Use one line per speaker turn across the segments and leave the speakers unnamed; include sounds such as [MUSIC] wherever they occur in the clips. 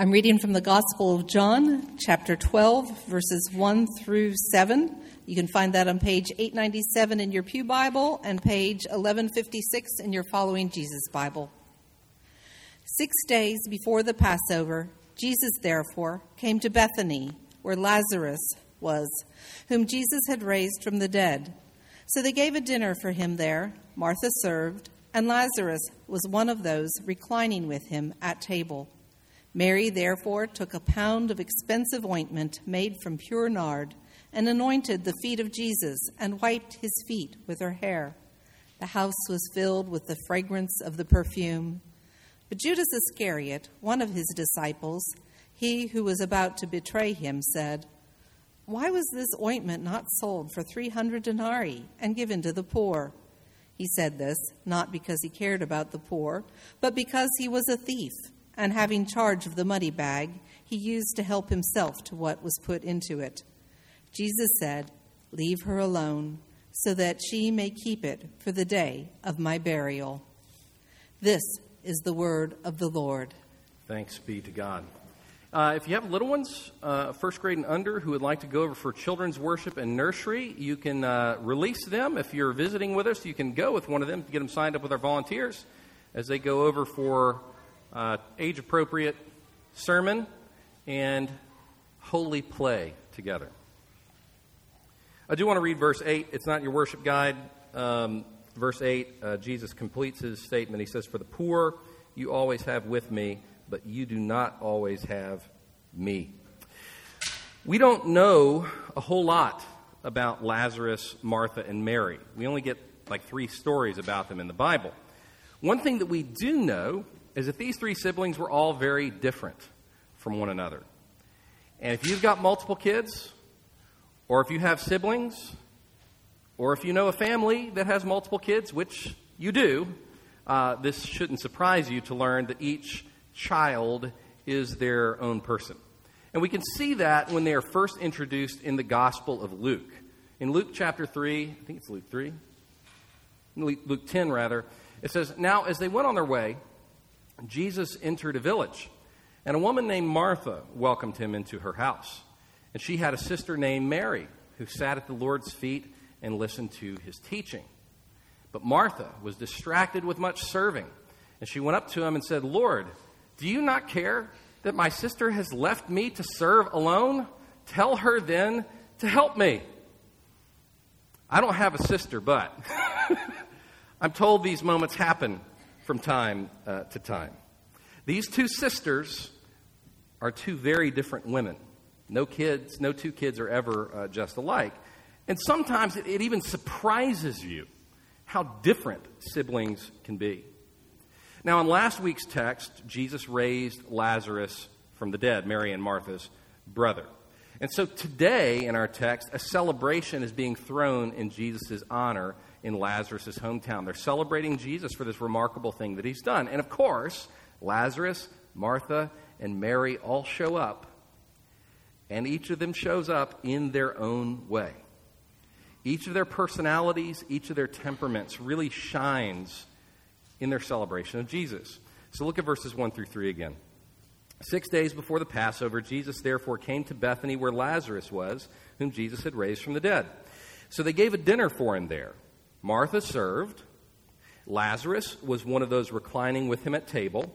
I'm reading from the Gospel of John, chapter 12, verses 1 through 7. You can find that on page 897 in your Pew Bible and page 1156 in your Following Jesus Bible. Six days before the Passover, Jesus, therefore, came to Bethany, where Lazarus was, whom Jesus had raised from the dead. So they gave a dinner for him there. Martha served, and Lazarus was one of those reclining with him at table. Mary, therefore, took a pound of expensive ointment made from pure nard and anointed the feet of Jesus and wiped his feet with her hair. The house was filled with the fragrance of the perfume. But Judas Iscariot, one of his disciples, he who was about to betray him, said, Why was this ointment not sold for 300 denarii and given to the poor? He said this not because he cared about the poor, but because he was a thief and having charge of the money bag, he used to help himself to what was put into it. Jesus said, Leave her alone, so that she may keep it for the day of my burial. This is the word of the Lord.
Thanks be to God. Uh, if you have little ones, uh, first grade and under, who would like to go over for children's worship and nursery, you can uh, release them. If you're visiting with us, you can go with one of them to get them signed up with our volunteers as they go over for uh, age appropriate sermon and holy play together. I do want to read verse 8. It's not your worship guide. Um, verse 8, uh, Jesus completes his statement. He says, For the poor you always have with me, but you do not always have me. We don't know a whole lot about Lazarus, Martha, and Mary. We only get like three stories about them in the Bible. One thing that we do know is that these three siblings were all very different from one another. And if you've got multiple kids, or if you have siblings, or if you know a family that has multiple kids, which you do, uh, this shouldn't surprise you to learn that each child is their own person. And we can see that when they are first introduced in the Gospel of Luke. In Luke chapter 3, I think it's Luke 3, Luke 10 rather, it says, Now as they went on their way, Jesus entered a village, and a woman named Martha welcomed him into her house. And she had a sister named Mary who sat at the Lord's feet and listened to his teaching. But Martha was distracted with much serving, and she went up to him and said, Lord, do you not care that my sister has left me to serve alone? Tell her then to help me. I don't have a sister, but [LAUGHS] I'm told these moments happen from time uh, to time. These two sisters are two very different women. No kids, no two kids are ever uh, just alike. And sometimes it, it even surprises you how different siblings can be. Now, in last week's text, Jesus raised Lazarus from the dead, Mary and Martha's brother. And so today in our text, a celebration is being thrown in Jesus' honor in Lazarus' hometown. They're celebrating Jesus for this remarkable thing that he's done. And of course, Lazarus, Martha, and Mary all show up, and each of them shows up in their own way. Each of their personalities, each of their temperaments really shines in their celebration of Jesus. So look at verses 1 through 3 again. Six days before the Passover, Jesus therefore came to Bethany where Lazarus was, whom Jesus had raised from the dead. So they gave a dinner for him there. Martha served. Lazarus was one of those reclining with him at table.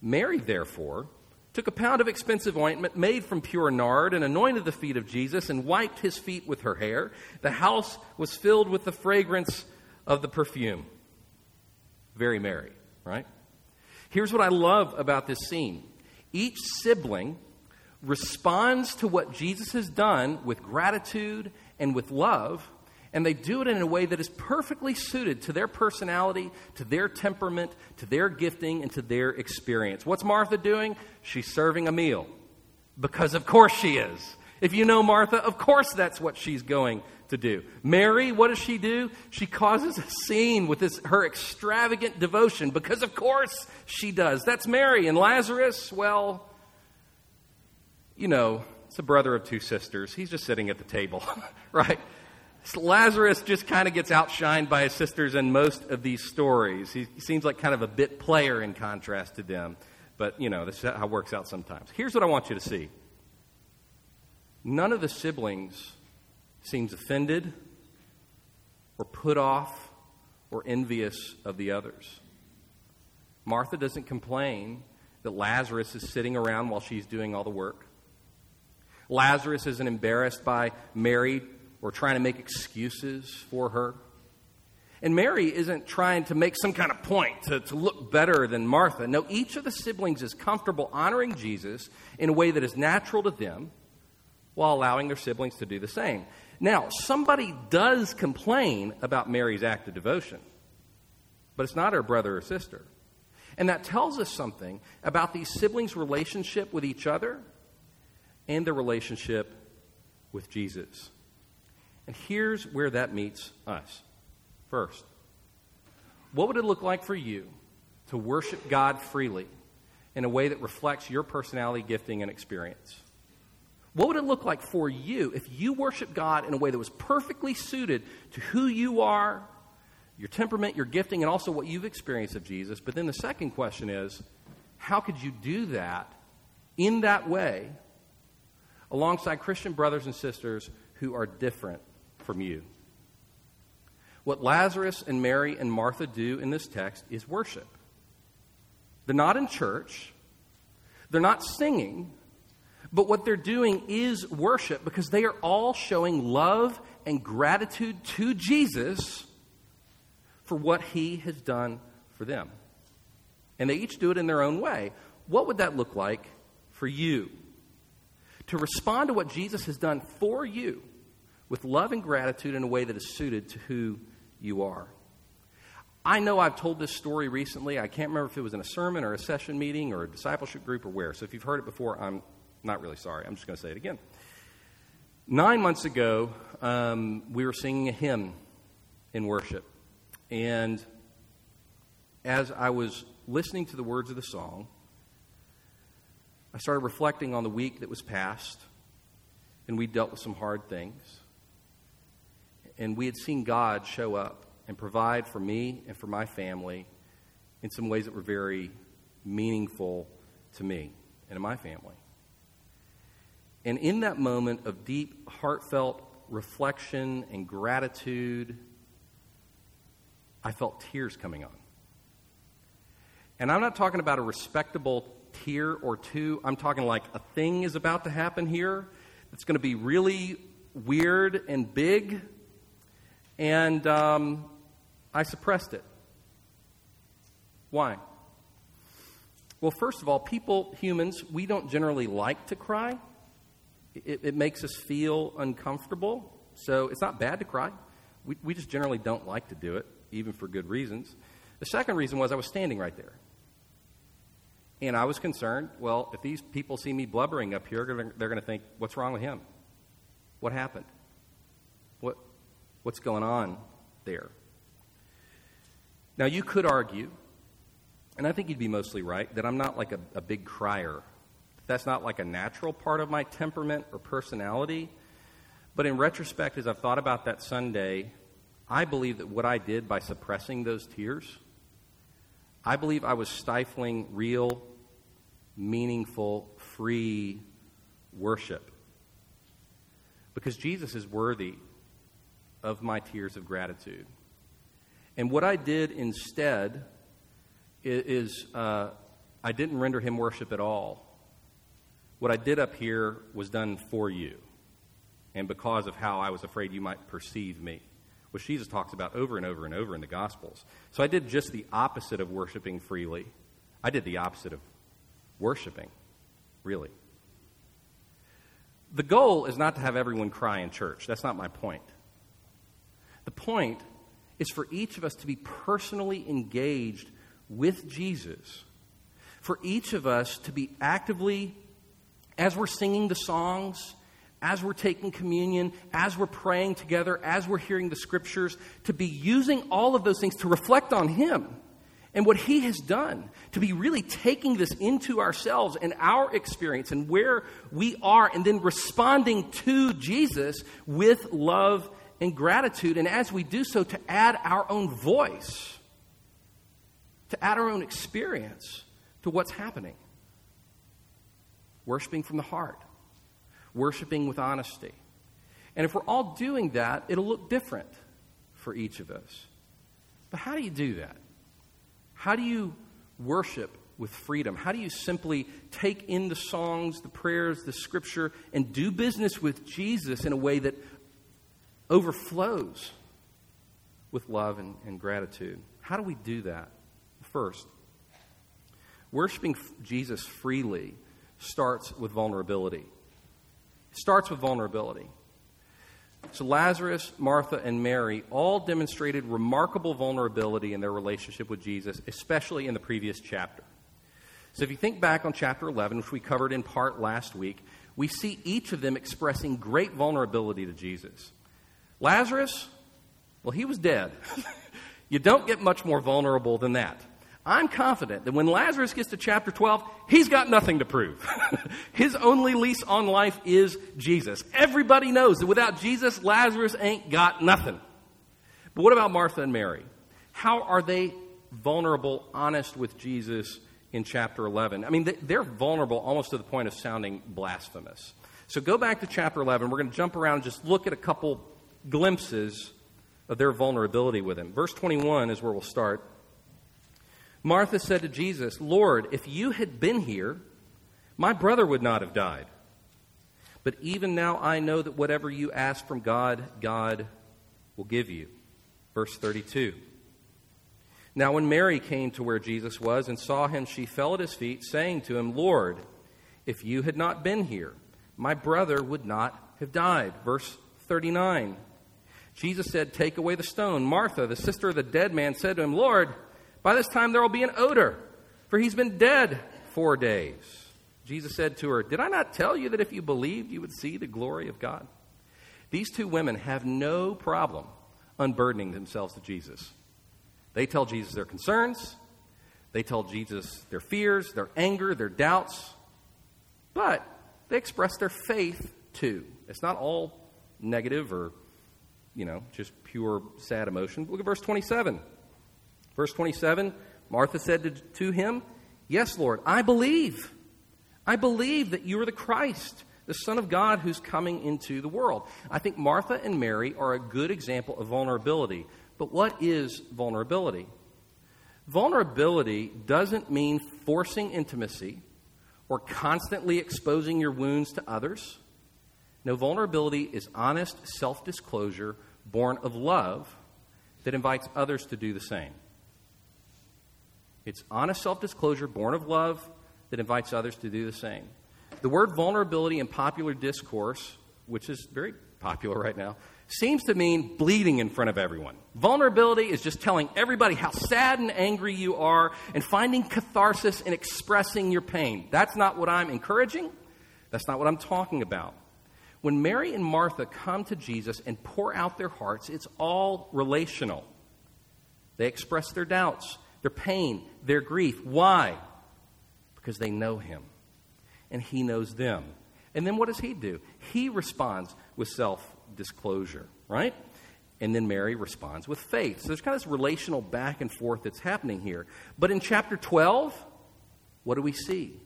Mary, therefore, took a pound of expensive ointment made from pure nard and anointed the feet of Jesus and wiped his feet with her hair. The house was filled with the fragrance of the perfume. Very merry, right? Here's what I love about this scene each sibling responds to what Jesus has done with gratitude and with love and they do it in a way that is perfectly suited to their personality, to their temperament, to their gifting, and to their experience. What's Martha doing? She's serving a meal. Because of course she is. If you know Martha, of course that's what she's going to do. Mary, what does she do? She causes a scene with this, her extravagant devotion because of course she does. That's Mary. And Lazarus, well, you know, it's a brother of two sisters. He's just sitting at the table, [LAUGHS] right? Lazarus just kind of gets outshined by his sisters in most of these stories. He seems like kind of a bit player in contrast to them. But you know, this is how it works out sometimes. Here's what I want you to see none of the siblings seems offended or put off or envious of the others. Martha doesn't complain that Lazarus is sitting around while she's doing all the work. Lazarus isn't embarrassed by Mary or trying to make excuses for her. And Mary isn't trying to make some kind of point to, to look better than Martha. No, each of the siblings is comfortable honoring Jesus in a way that is natural to them while allowing their siblings to do the same. Now, somebody does complain about Mary's act of devotion, but it's not her brother or sister. And that tells us something about these siblings' relationship with each other and their relationship with Jesus. And here's where that meets us. First, what would it look like for you to worship God freely in a way that reflects your personality, gifting, and experience? What would it look like for you if you worship God in a way that was perfectly suited to who you are, your temperament, your gifting, and also what you've experienced of Jesus? But then the second question is how could you do that in that way alongside Christian brothers and sisters who are different from you? What Lazarus and Mary and Martha do in this text is worship. They're not in church, they're not singing, but what they're doing is worship because they are all showing love and gratitude to Jesus for what he has done for them. And they each do it in their own way. What would that look like for you? To respond to what Jesus has done for you with love and gratitude in a way that is suited to who you are. I know I've told this story recently. I can't remember if it was in a sermon or a session meeting or a discipleship group or where. So if you've heard it before, I'm not really sorry. I'm just going to say it again. Nine months ago, um, we were singing a hymn in worship. And as I was listening to the words of the song, I started reflecting on the week that was past, and we dealt with some hard things. And we had seen God show up and provide for me and for my family in some ways that were very meaningful to me and to my family. And in that moment of deep, heartfelt reflection and gratitude, I felt tears coming on. And I'm not talking about a respectable tear or two. I'm talking like a thing is about to happen here that's going to be really weird and big. And um, I suppressed it. Why? Well, first of all, people, humans, we don't generally like to cry it, it makes us feel uncomfortable. So it's not bad to cry. We, we just generally don't like to do it, even for good reasons. The second reason was I was standing right there. And I was concerned well, if these people see me blubbering up here, they're going to think, what's wrong with him? What happened? What, what's going on there? Now, you could argue, and I think you'd be mostly right, that I'm not like a, a big crier that's not like a natural part of my temperament or personality. But in retrospect, as I've thought about that Sunday, I believe that what I did by suppressing those tears, I believe I was stifling real, meaningful, free worship. Because Jesus is worthy of my tears of gratitude. And what I did instead is, uh, I didn't render him worship at all. What I did up here was done for you and because of how I was afraid you might perceive me, which Jesus talks about over and over and over in the Gospels. So I did just the opposite of worshiping freely. I did the opposite of worshiping, really. The goal is not to have everyone cry in church. That's not my point. The point is for each of us to be personally engaged with Jesus, for each of us to be actively as we're singing the songs, as we're taking communion, as we're praying together, as we're hearing the scriptures, to be using all of those things to reflect on Him and what He has done, to be really taking this into ourselves and our experience and where we are, and then responding to Jesus with love and gratitude. And as we do so, to add our own voice, to add our own experience to what's happening. worshiping from the heart, worshiping with honesty. And if we're all doing that, it'll look different for each of us. But how do you do that? How do you worship with freedom? How do you simply take in the songs, the prayers, the scripture, and do business with Jesus in a way that overflows with love and, and gratitude? How do we do that? First, worshiping Jesus freely starts with vulnerability. It starts with vulnerability. So, Lazarus, Martha, and Mary all demonstrated remarkable vulnerability in their relationship with Jesus, especially in the previous chapter. So, if you think back on chapter 11, which we covered in part last week, we see each of them expressing great vulnerability to Jesus. Lazarus, well, he was dead. [LAUGHS] you don't get much more vulnerable than that. I'm confident that when Lazarus gets to chapter 12, he's got nothing to prove. [LAUGHS] His only lease on life is Jesus. Everybody knows that without Jesus, Lazarus ain't got nothing. But what about Martha and Mary? How are they vulnerable, honest with Jesus in chapter 11? I mean, they're vulnerable almost to the point of sounding blasphemous. So go back to chapter 11. We're going to jump around and just look at a couple glimpses of their vulnerability with him. Verse 21 is where we'll start. Martha said to Jesus, Lord, if you had been here, my brother would not have died. But even now I know that whatever you ask from God, God will give you. Verse 32. Now, when Mary came to where Jesus was and saw him, she fell at his feet, saying to him, Lord, if you had not been here, my brother would not have died. Verse 39. Jesus said, Take away the stone. Martha, the sister of the dead man, said to him, Lord, by this time there will be an odor, for he's been dead four days. Jesus said to her, Did I not tell you that if you believed, you would see the glory of God? These two women have no problem unburdening themselves to Jesus. They tell Jesus their concerns, they tell Jesus their fears, their anger, their doubts, but they express their faith too. It's not all negative or, you know, just pure sad emotion. Look at verse 27. Verse 27 Martha said to, to him, Yes, Lord, I believe. I believe that you are the Christ, the Son of God who's coming into the world. I think Martha and Mary are a good example of vulnerability. But what is vulnerability? Vulnerability doesn't mean forcing intimacy or constantly exposing your wounds to others. No, vulnerability is honest self disclosure born of love that invites others to do the same. It's honest self disclosure born of love that invites others to do the same. The word vulnerability in popular discourse, which is very popular right now, seems to mean bleeding in front of everyone. Vulnerability is just telling everybody how sad and angry you are and finding catharsis in expressing your pain. That's not what I'm encouraging. That's not what I'm talking about. When Mary and Martha come to Jesus and pour out their hearts, it's all relational. They express their doubts, their pain, their grief. Why? Because they know Him and He knows them. And then what does He do? He responds with self disclosure, right? And then Mary responds with faith. So there's kind of this relational back and forth that's happening here. But in chapter 12, what do we see?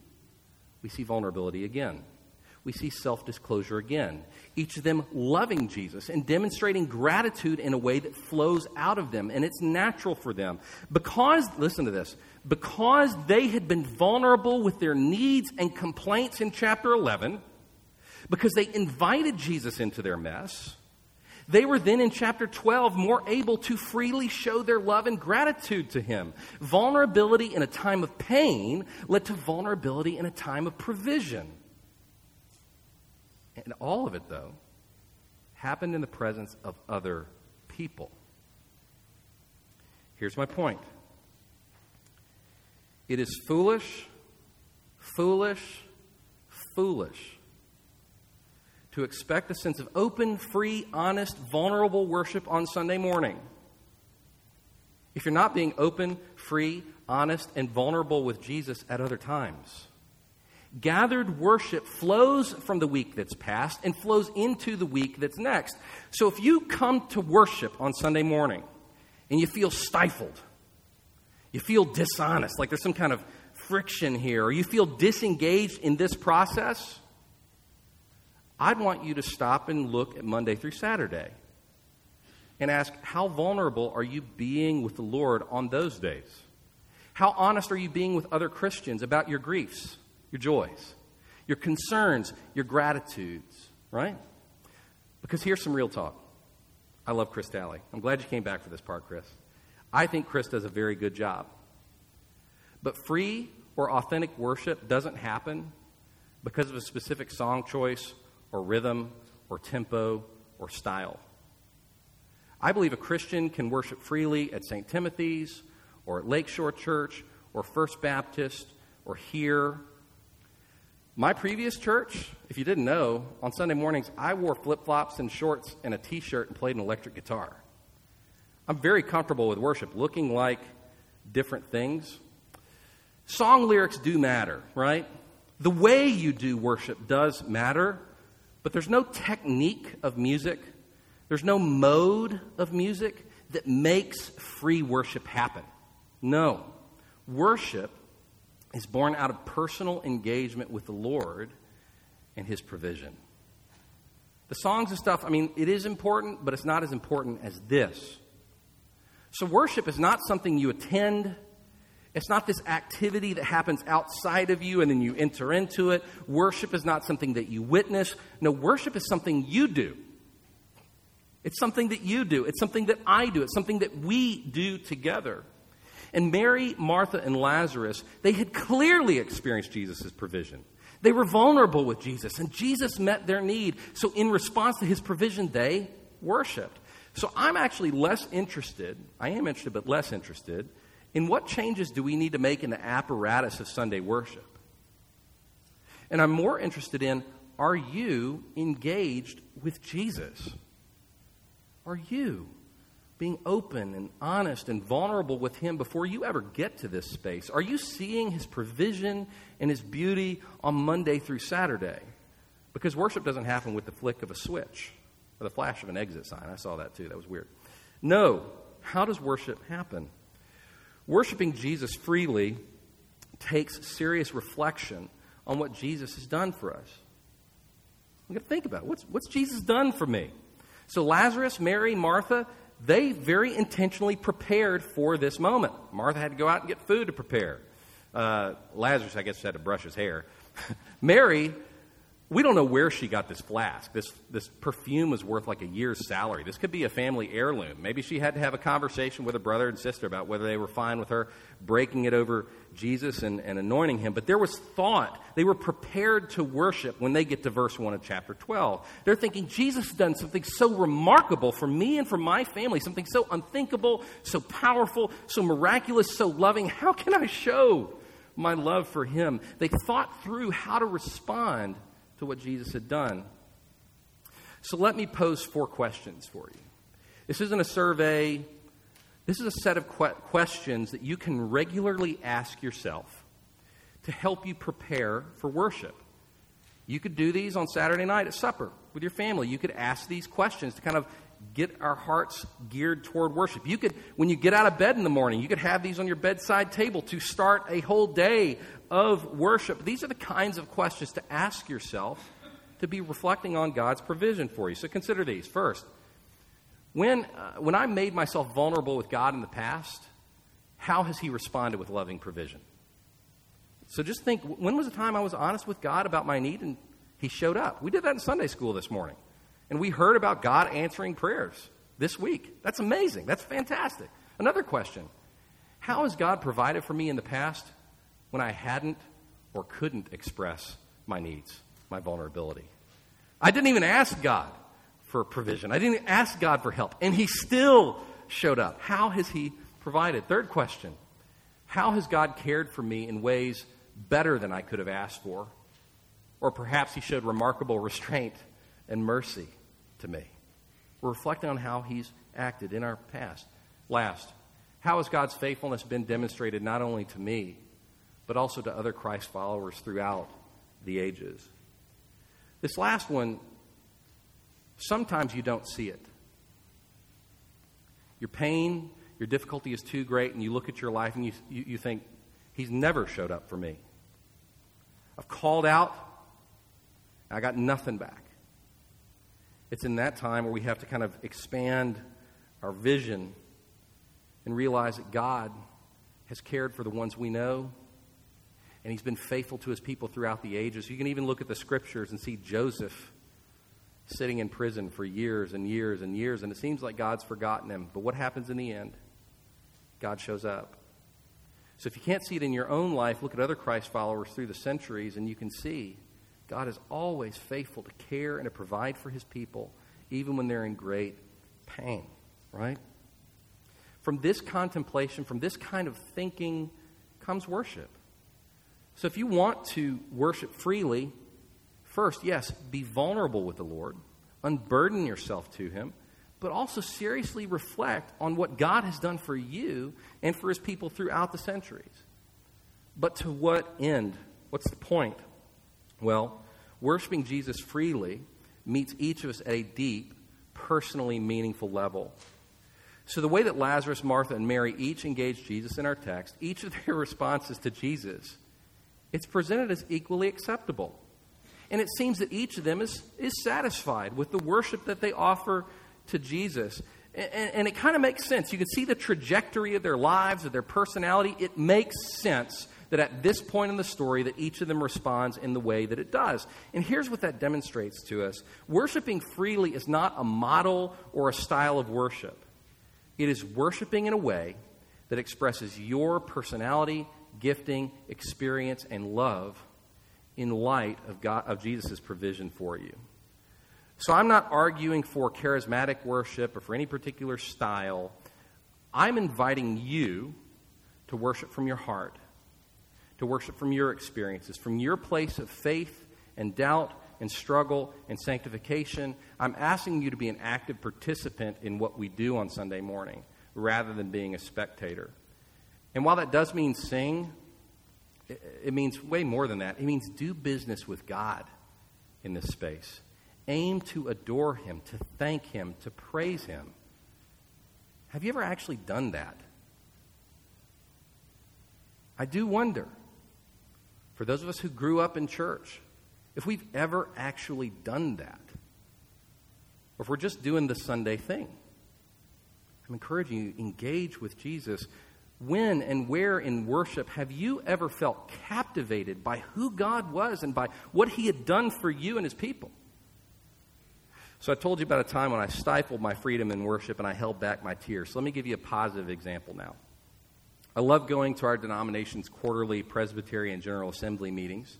We see vulnerability again we see self disclosure again. Each of them loving Jesus and demonstrating gratitude in a way that flows out of them, and it's natural for them. Because, listen to this, because they had been vulnerable with their needs and complaints in chapter 11, because they invited Jesus into their mess, they were then in chapter 12 more able to freely show their love and gratitude to him. Vulnerability in a time of pain led to vulnerability in a time of provision. And all of it, though, happened in the presence of other people. Here's my point it is foolish, foolish, foolish to expect a sense of open, free, honest, vulnerable worship on Sunday morning. If you're not being open, free, honest, and vulnerable with Jesus at other times. Gathered worship flows from the week that's past and flows into the week that's next. So if you come to worship on Sunday morning and you feel stifled, you feel dishonest, like there's some kind of friction here or you feel disengaged in this process, I'd want you to stop and look at Monday through Saturday and ask, how vulnerable are you being with the Lord on those days? How honest are you being with other Christians about your griefs, your joys, your concerns, your gratitudes, right? Because here's some real talk. I love Chris Talley. I'm glad you came back for this part, Chris. I think Chris does a very good job. But free or authentic worship doesn't happen because of a specific song choice or rhythm or tempo or style. I believe a Christian can worship freely at St. Timothy's or at Lakeshore Church or First Baptist or here. My previous church, if you didn't know, on Sunday mornings I wore flip flops and shorts and a t shirt and played an electric guitar. I'm very comfortable with worship, looking like different things. Song lyrics do matter, right? The way you do worship does matter, but there's no technique of music there's no mode of music that makes free worship happen. No. Worship is born out of personal engagement with the Lord and His provision. The songs and stuff, I mean, it is important, but it's not as important as this. So, worship is not something you attend. It's not this activity that happens outside of you and then you enter into it. Worship is not something that you witness. No, worship is something you do. It's something that you do. It's something that I do. It's something that we do together. And Mary, Martha, and Lazarus, they had clearly experienced Jesus' provision. They were vulnerable with Jesus, and Jesus met their need. So, in response to his provision, they worshiped. So, I'm actually less interested, I am interested, but less interested, in what changes do we need to make in the apparatus of Sunday worship. And I'm more interested in are you engaged with Jesus? are you? Being open and honest and vulnerable with Him before you ever get to this space. Are you seeing His provision and His beauty on Monday through Saturday? Because worship doesn't happen with the flick of a switch or the flash of an exit sign. I saw that too. That was weird. No. How does worship happen? Worshiping Jesus freely takes serious reflection on what Jesus has done for us. We've got to think about it. What's, what's Jesus done for me? So Lazarus, Mary, Martha, they very intentionally prepared for this moment. Martha had to go out and get food to prepare. Uh, Lazarus, I guess, had to brush his hair. [LAUGHS] Mary we don't know where she got this flask. This, this perfume was worth like a year's salary. This could be a family heirloom. Maybe she had to have a conversation with her brother and sister about whether they were fine with her breaking it over Jesus and, and anointing him. But there was thought. They were prepared to worship when they get to verse 1 of chapter 12. They're thinking, Jesus has done something so remarkable for me and for my family, something so unthinkable, so powerful, so miraculous, so loving. How can I show my love for him? They thought through how to respond to what Jesus had done. So let me pose four questions for you. This isn't a survey, this is a set of que- questions that you can regularly ask yourself to help you prepare for worship. You could do these on Saturday night at supper with your family. You could ask these questions to kind of get our hearts geared toward worship. You could, when you get out of bed in the morning, you could have these on your bedside table to start a whole day of worship. These are the kinds of questions to ask yourself to be reflecting on God's provision for you. So consider these. First, when, uh, when I made myself vulnerable with God in the past, how has He responded with loving provision? So just think when was the time I was honest with God about my need and He showed up? We did that in Sunday school this morning. And we heard about God answering prayers this week. That's amazing. That's fantastic. Another question How has God provided for me in the past when I hadn't or couldn't express my needs, my vulnerability? I didn't even ask God for provision, I didn't ask God for help, and He still showed up. How has He provided? Third question How has God cared for me in ways better than I could have asked for? Or perhaps He showed remarkable [LAUGHS] restraint and mercy to me. We're reflecting on how He's acted in our past. Last, how has God's faithfulness been demonstrated not only to me, but also to other Christ followers throughout the ages? This last one, sometimes you don't see it. Your pain, your difficulty is too great, and you look at your life and you, you, you think, He's never showed up for me. I've called out, I got nothing back. It's in that time where we have to kind of expand our vision and realize that God has cared for the ones we know, and He's been faithful to His people throughout the ages. You can even look at the scriptures and see Joseph sitting in prison for years and years and years, and it seems like God's forgotten him. But what happens in the end? God shows up. So if you can't see it in your own life, look at other Christ followers through the centuries, and you can see God is always faithful to care and to provide for his people, even when they're in great pain, right? From this contemplation, from this kind of thinking, comes worship. So if you want to worship freely, first, yes, be vulnerable with the Lord, unburden yourself to him, but also seriously reflect on what God has done for you and for his people throughout the centuries. But to what end? What's the point? Well, worshiping Jesus freely meets each of us at a deep, personally meaningful level. So, the way that Lazarus, Martha, and Mary each engage Jesus in our text, each of their [LAUGHS] responses to Jesus, it's presented as equally acceptable. And it seems that each of them is, is satisfied with the worship that they offer to Jesus. And, and it kind of makes sense. You can see the trajectory of their lives, of their personality. It makes sense that at this point in the story that each of them responds in the way that it does. And here's what that demonstrates to us. Worshiping freely is not a model or a style of worship. It is worshiping in a way that expresses your personality, gifting, experience, and love in light of, God, of Jesus' provision for you. So I'm not arguing for charismatic worship or for any particular style. I'm inviting you to worship from your heart, to worship from your experiences, from your place of faith and doubt and struggle and sanctification. I'm asking you to be an active participant in what we do on Sunday morning rather than being a spectator. And while that does mean sing, it means way more than that. It means do business with God in this space aim to adore Him, to thank Him, to praise Him. Have you ever actually done that? I do wonder, for those of us who grew up in church, if we've ever actually done that, or if we're just doing the Sunday thing. I'm encouraging you, engage with Jesus. When and where in worship have you ever felt captivated by who God was and by what He had done for you and His people? So I told you about a time when I stifled my freedom in worship and I held back my tears. So let me give you a positive example now. I love going to our denomination's quarterly Presbyterian General Assembly meetings.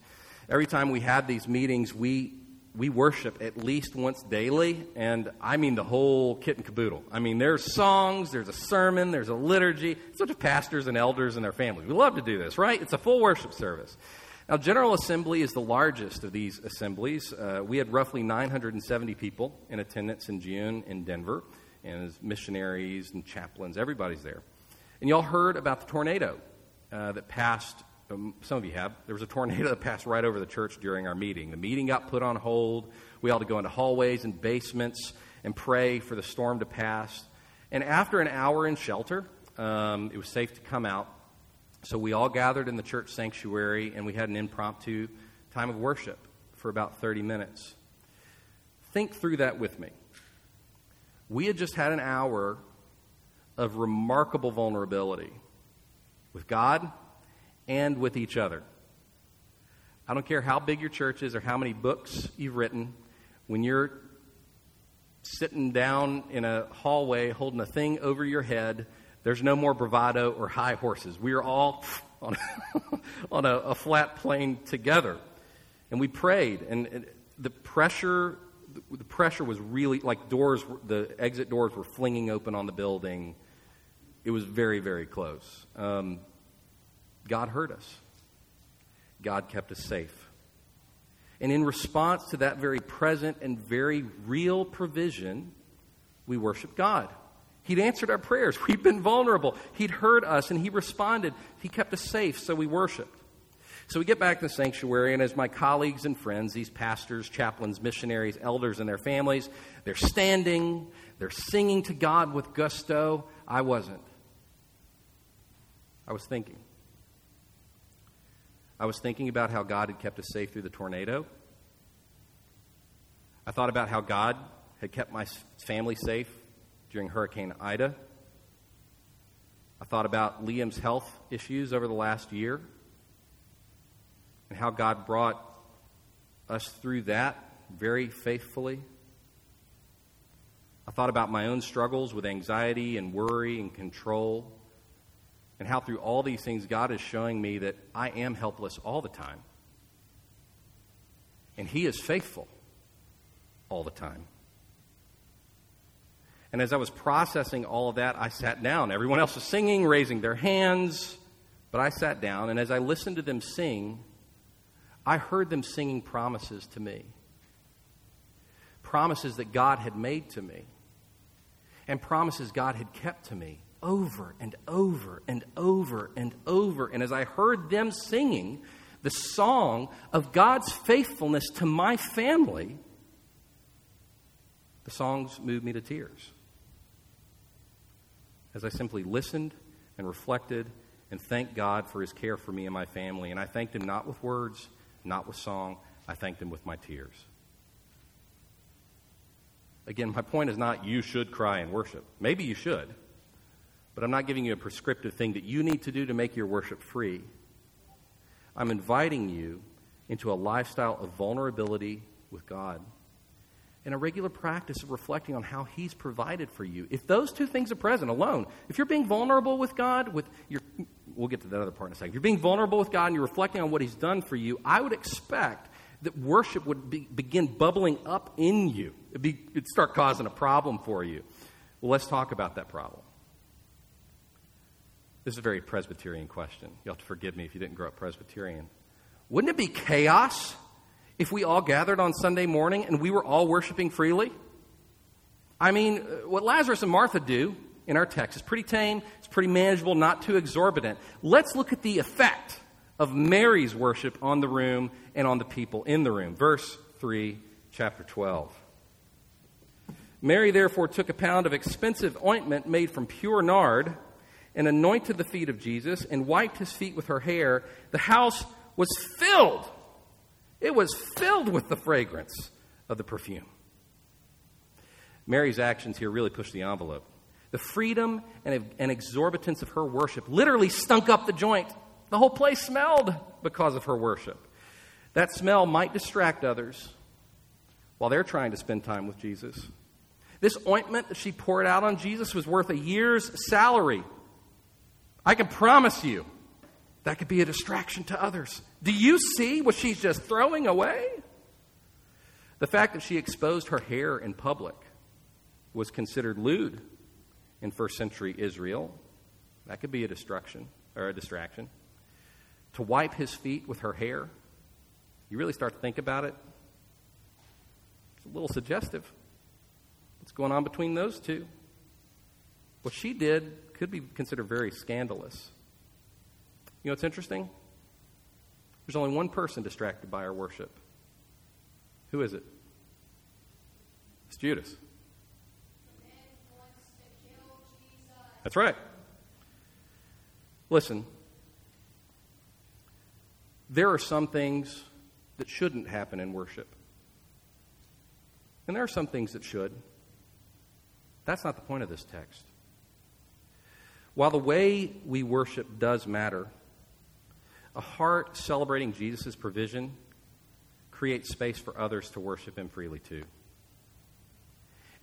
Every time we have these meetings, we we worship at least once daily, and I mean the whole kit and caboodle. I mean, there's songs, there's a sermon, there's a liturgy. It's Such of pastors and elders and their families. We love to do this, right? It's a full worship service. Now, General Assembly is the largest of these assemblies. Uh, we had roughly 970 people in attendance in June in Denver, and as missionaries and chaplains, everybody's there. And y'all heard about the tornado uh, that passed. Um, some of you have. There was a tornado [LAUGHS] that passed right over the church during our meeting. The meeting got put on hold. We had to go into hallways and basements and pray for the storm to pass. And after an hour in shelter, um, it was safe to come out. So we all gathered in the church sanctuary and we had an impromptu time of worship for about 30 minutes. Think through that with me. We had just had an hour of remarkable vulnerability with God and with each other. I don't care how big your church is or how many books you've written, when you're sitting down in a hallway holding a thing over your head there's no more bravado or high horses. We are all [LAUGHS] on, [LAUGHS] on a, a, flat plane together. And we prayed, and the pressure, the pressure was really like doors, the exit doors were flinging open on the building. It was very, very close. Um, God heard us, God kept us safe. And in response to that very present and very real provision, we worship God. He'd answered our prayers. [LAUGHS] We'd been vulnerable. He'd heard us and He responded. He kept us safe, so we worshiped. So we get back to the sanctuary, and as my colleagues and friends, these pastors, chaplains, missionaries, elders, and their families, they're standing, they're singing to God with gusto. I wasn't. I was thinking. I was thinking about how God had kept us safe through the tornado. I thought about how God had kept my family safe during Hurricane Ida. I thought about Liam's health issues over the last year and how God brought us through that very faithfully. I thought about my own struggles with anxiety and worry and control, and how through all these things, God is showing me that I am helpless all the time. And He is faithful all the time. And as I was processing all of that, I sat down. Everyone else was singing, raising their hands, but I sat down, and as I listened to them sing, I heard them singing promises to me. Promises that God had made to me, and promises God had kept to me over and over and over and over. And as I heard them singing the song of God's faithfulness to my family, the songs moved me to tears as I simply listened and reflected and thanked God for his care for me and my family. And I thanked him not with words, not with song, I thanked him with my tears. Again, my point is not you should cry and worship. Maybe you should, but I'm not giving you a prescriptive thing that you need to do to make your worship free. I'm inviting you into a lifestyle of vulnerability with God and a regular practice of reflecting on how He's provided for you. If those two things are present alone, if you're being vulnerable with God, with your, we'll get to that other part in a second. If you're being vulnerable with God and you're reflecting on what He's done for you, I would expect that worship would be, begin bubbling up in you. It'd, be, it'd start causing a problem for you. Well, let's talk about that problem. This is a very Presbyterian question. You'll have to forgive me if you didn't grow up Presbyterian. Wouldn't it be chaos if we all gathered on Sunday morning and we were all worshiping freely? I mean, uh, what Lazarus and Martha do in our text is pretty tame, it's pretty manageable, not too exorbitant. Let's look at the effect of Mary's worship on the room and on the people in the room. Verse 3, chapter 12. Mary therefore took a pound of expensive ointment made from pure nard and anointed the feet of Jesus and wiped his feet with her hair. The house was filled it was filled with the fragrance of the perfume. Mary's actions here really pushed the envelope. The freedom and, and exorbitance of her worship literally stunk up the joint. The whole place smelled because of her worship. That smell might distract others while they're trying to spend time with Jesus. This ointment that she poured out on Jesus was worth a year's salary. I can promise you that could be a distraction to others. Do you see what she's just throwing away? The fact that she exposed her hair in public was considered lewd in first century Israel. That could be a distraction or a distraction. To wipe his feet with her hair, you really start to think about it. It's a little suggestive. What's going on between those two? What she did could be considered very scandalous. You know what's interesting? There's only one person distracted by our worship. Who is it? It's Judas. That's right. Listen, there are some things that shouldn't happen in worship. And there are some things that should. That's not the point of this text. While the way we worship does matter, a heart celebrating Jesus' provision creates space for others to worship him freely too.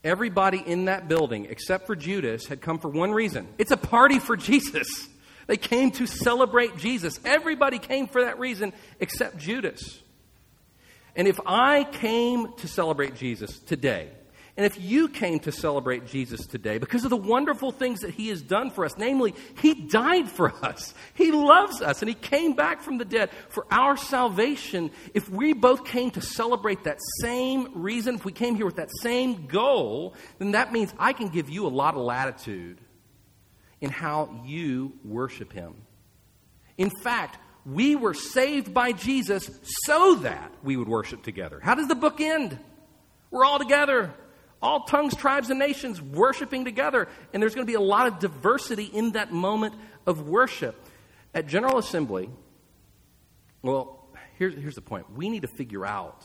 Everybody in that building, except for Judas, had come for one reason it's a party for Jesus. They came to celebrate Jesus. Everybody came for that reason except Judas. And if I came to celebrate Jesus today, and if you came to celebrate Jesus today because of the wonderful things that he has done for us, namely, he died for us, he loves us, and he came back from the dead for our salvation, if we both came to celebrate that same reason, if we came here with that same goal, then that means I can give you a lot of latitude in how you worship him. In fact, we were saved by Jesus so that we would worship together. How does the book end? We're all together all tongues, tribes, and nations worshiping together. And there's going to be a lot of diversity in that moment of worship. At General Assembly, Well, here's, here's the point we need to figure out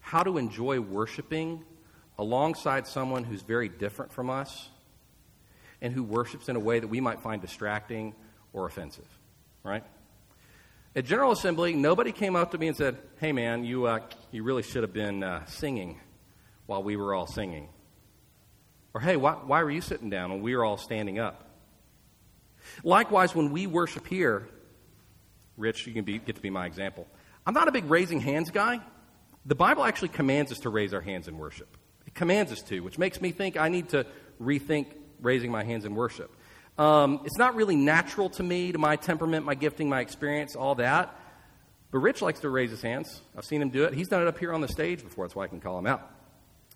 how to enjoy worshiping alongside someone who's very different from us and who worships in a way that we might find distracting or offensive, right? At General Assembly, nobody came up to me and said, Hey, man, you, uh, you really should have been uh, singing while we were all singing. Or, Hey, why, why were you sitting down when we were all standing up? Likewise, when we worship here, Rich, you can be, get to be my example. I'm not a big raising hands guy. The Bible actually commands us to raise our hands in worship. It commands us to, which makes me think I need to rethink raising my hands in worship. Um, it's not really natural to me, to my temperament, my gifting, my experience, all that. But Rich likes to raise his hands. I've seen him do it. He's done it up here on the stage before. That's why I can call him out.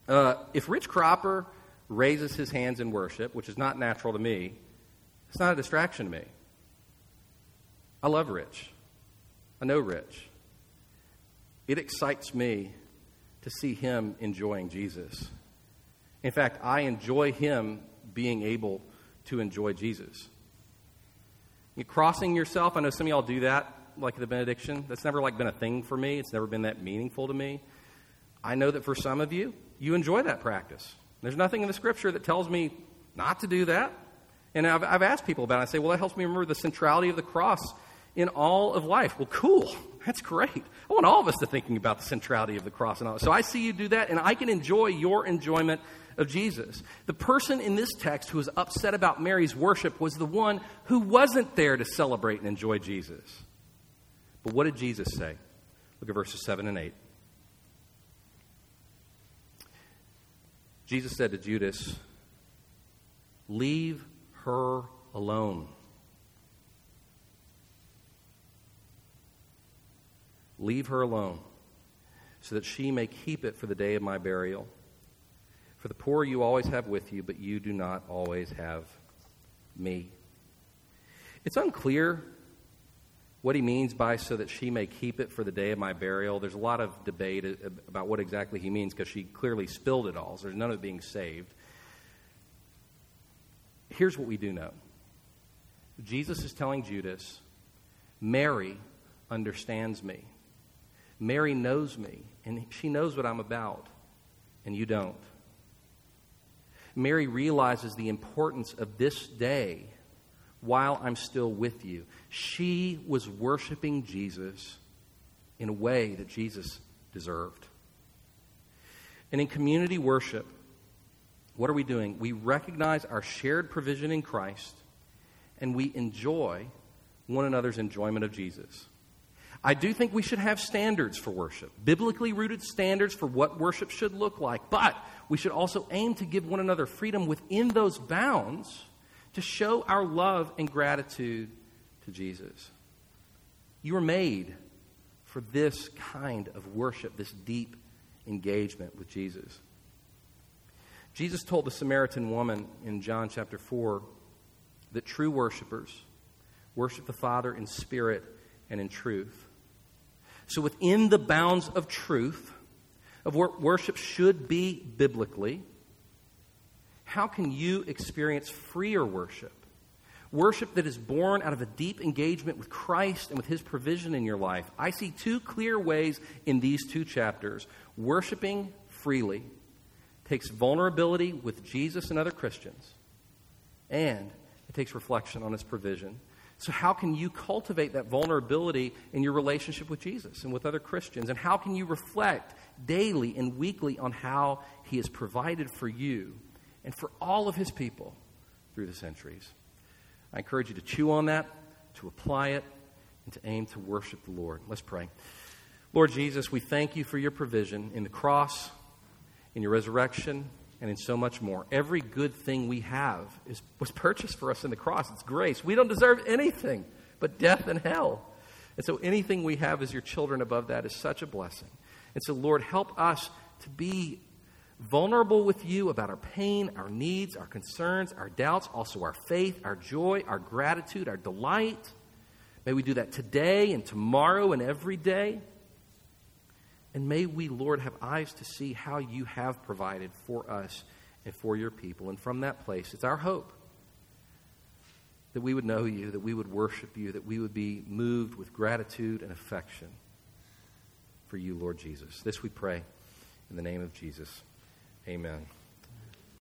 Uh, if Rich Cropper raises his hands in worship, which is not natural to me, it's not a distraction to me. I love Rich. I know Rich. It excites me to see him enjoying Jesus. In fact, I enjoy him being able to enjoy Jesus. You're crossing yourself, I know some of y'all do that, like the benediction. That's never like been a thing for me. It's never been that meaningful to me. I know that for some of you, you enjoy that practice. There's nothing in the scripture that tells me not to do that. And I've, I've asked people about it. I say, well, that helps me remember the centrality of the cross in all of life. Well, cool. [LAUGHS] That's great. I want all of us to thinking about the centrality of the cross and all. So I see you do that, and I can enjoy your enjoyment of Jesus. The person in this text who was upset about Mary's worship was the one who wasn't there to celebrate and enjoy Jesus. But what did Jesus say? Look at verses 7 and 8. Jesus said to Judas, Leave her alone. Leave her alone, so that she may keep it for the day of my burial. For the poor you always have with you, but you do not always have me. It's unclear what he means by so that she may keep it for the day of my burial. There's a lot of debate about what exactly he means because she clearly spilled it all, so there's none of it being saved. Here's what we do know Jesus is telling Judas, Mary understands me. Mary knows me, and she knows what I'm about, and you don't. Mary realizes the importance of this day while I'm still with you. She was worshiping Jesus in a way that Jesus deserved. And in community worship, what are we doing? We recognize our shared provision in Christ and we enjoy one another's enjoyment of Jesus. I do think we should have standards for worship, biblically rooted standards for what worship should look like, but we should also aim to give one another freedom within those bounds to show our love and gratitude to Jesus. You were made for this kind of worship, this deep engagement with Jesus. Jesus told the Samaritan woman in John chapter 4 that true worshipers worship the Father in spirit and in truth. So, within the bounds of truth, of what worship should be biblically, how can you experience freer worship? Worship that is born out of a deep engagement with Christ and with His provision in your life. I see two clear ways in these two chapters. Worshiping freely takes vulnerability with Jesus and other Christians, and it takes reflection on His provision. So, how can you cultivate that vulnerability in your relationship with Jesus and with other Christians? And how can you reflect daily and weekly on how He has provided for you and for all of His people through the centuries? I encourage you to chew on that, to apply it, and to aim to worship the Lord. Let's pray. Lord Jesus, we thank you for your provision in the cross, in your resurrection, and in so much more. Every good thing we have is, was purchased for us in the cross. It's grace. We don't deserve anything but death and hell. And so anything we have as your children above that is such a blessing. And so, Lord, help us to be vulnerable with you about our pain, our needs, our concerns, our doubts, also our faith, our joy, our gratitude, our delight. May we do that today and tomorrow and every day. And may we, Lord, have eyes to see how you have provided for us and for your people. And from that place, it's our hope that we would know you, that we would worship you, that we would be moved with gratitude and affection for you, Lord Jesus. This we pray in the name of Jesus. Amen.